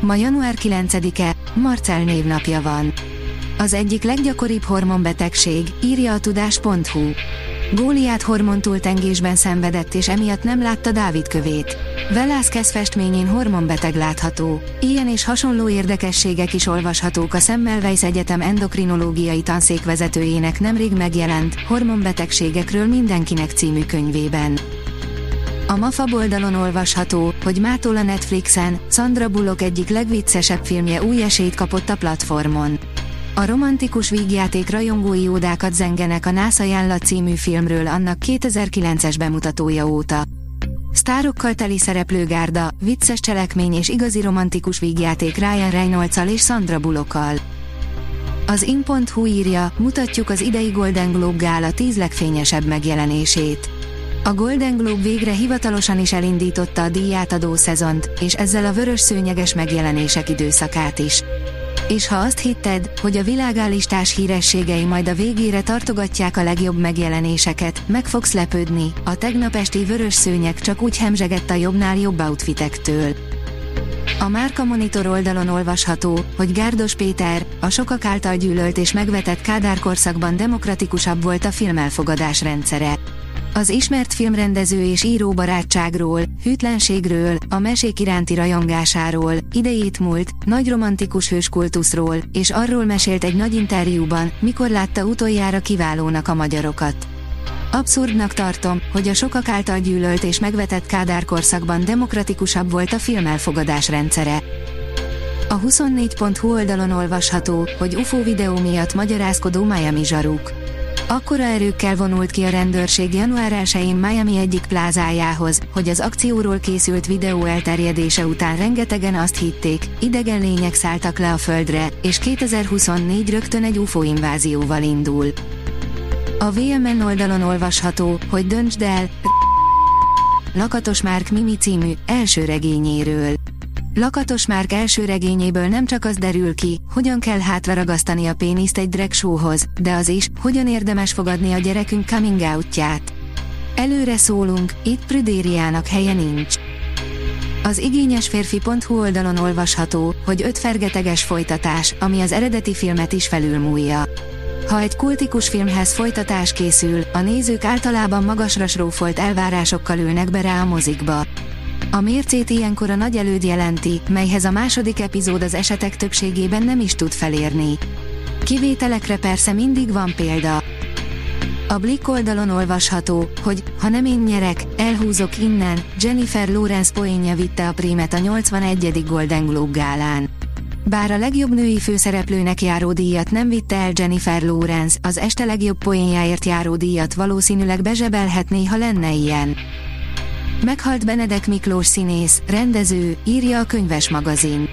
Ma január 9-e, Marcel névnapja van. Az egyik leggyakoribb hormonbetegség, írja a tudás.hu. Góliát hormontúltengésben szenvedett és emiatt nem látta Dávid kövét. Velázquez festményén hormonbeteg látható. Ilyen és hasonló érdekességek is olvashatók a Semmelweis Egyetem endokrinológiai tanszékvezetőjének nemrég megjelent Hormonbetegségekről mindenkinek című könyvében. A MAFA oldalon olvasható, hogy mától a Netflixen Sandra Bullock egyik legviccesebb filmje új esélyt kapott a platformon. A romantikus vígjáték rajongói ódákat zengenek a NASA ajánlat című filmről annak 2009-es bemutatója óta. Sztárokkal teli szereplőgárda, vicces cselekmény és igazi romantikus vígjáték Ryan reynolds és Sandra Bullockkal. Az in.hu írja, mutatjuk az idei Golden Globe gála 10 legfényesebb megjelenését. A Golden Globe végre hivatalosan is elindította a díjátadó szezont, és ezzel a vörös szőnyeges megjelenések időszakát is. És ha azt hitted, hogy a világálistás hírességei majd a végére tartogatják a legjobb megjelenéseket, meg fogsz lepődni, a tegnap esti vörös szőnyeg csak úgy hemzsegett a jobbnál jobb outfitektől. A Márka Monitor oldalon olvasható, hogy Gárdos Péter, a sokak által gyűlölt és megvetett Kádár korszakban demokratikusabb volt a filmelfogadás rendszere. Az ismert filmrendező és író barátságról, hűtlenségről, a mesék iránti rajongásáról, idejét múlt, nagy romantikus hőskultuszról, és arról mesélt egy nagy interjúban, mikor látta utoljára kiválónak a magyarokat. Abszurdnak tartom, hogy a sokak által gyűlölt és megvetett Kádár korszakban demokratikusabb volt a filmelfogadás rendszere. A 24.hu oldalon olvasható, hogy UFO videó miatt magyarázkodó Miami zsaruk. Akkora erőkkel vonult ki a rendőrség január 1-én Miami egyik plázájához, hogy az akcióról készült videó elterjedése után rengetegen azt hitték, idegen lények szálltak le a földre, és 2024 rögtön egy UFO invázióval indul. A VMN oldalon olvasható, hogy döntsd el Lakatos Márk Mimi című első regényéről. Lakatos Márk első regényéből nem csak az derül ki, hogyan kell hátraragasztani a péniszt egy drag showhoz, de az is, hogyan érdemes fogadni a gyerekünk coming outját. Előre szólunk, itt Prüdériának helye nincs. Az igényes férfi.hu oldalon olvasható, hogy öt fergeteges folytatás, ami az eredeti filmet is felülmúlja. Ha egy kultikus filmhez folytatás készül, a nézők általában magasra srófolt elvárásokkal ülnek be rá a mozikba. A mércét ilyenkor a nagy előd jelenti, melyhez a második epizód az esetek többségében nem is tud felérni. Kivételekre persze mindig van példa. A Blick oldalon olvasható, hogy ha nem én nyerek, elhúzok innen, Jennifer Lawrence poénja vitte a prímet a 81. Golden Globe gálán. Bár a legjobb női főszereplőnek járó díjat nem vitte el Jennifer Lawrence, az este legjobb poénjáért járó díjat valószínűleg bezsebelhetné, ha lenne ilyen. Meghalt Benedek Miklós színész, rendező, írja a könyves magazin.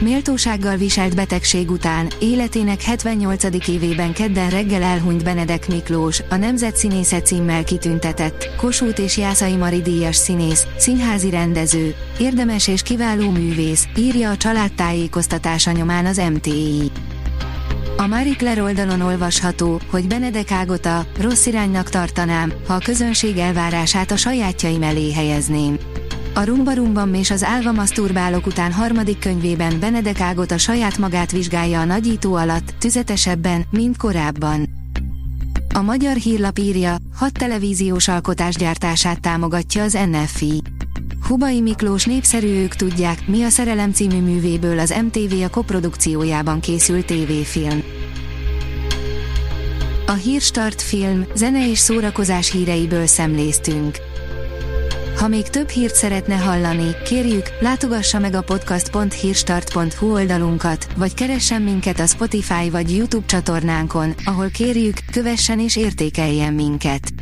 Méltósággal viselt betegség után, életének 78. évében kedden reggel elhunyt Benedek Miklós, a Nemzetszínésze címmel kitüntetett, Kossuth és Jászai Mari díjas színész, színházi rendező, érdemes és kiváló művész, írja a családtájékoztatása nyomán az MTI. A Marie Claire oldalon olvasható, hogy Benedek Ágota, rossz iránynak tartanám, ha a közönség elvárását a sajátjaim elé helyezném. A Rumbarumban és az Álva Maszturbálok után harmadik könyvében Benedek Ágota saját magát vizsgálja a nagyító alatt, tüzetesebben, mint korábban. A magyar hírlap írja, hat televíziós alkotás gyártását támogatja az NFI. Hubai Miklós népszerű ők tudják, mi a Szerelem című művéből az MTV a koprodukciójában készült tévéfilm. A Hírstart film, zene és szórakozás híreiből szemléztünk. Ha még több hírt szeretne hallani, kérjük, látogassa meg a podcast.hírstart.hu oldalunkat, vagy keressen minket a Spotify vagy YouTube csatornánkon, ahol kérjük, kövessen és értékeljen minket.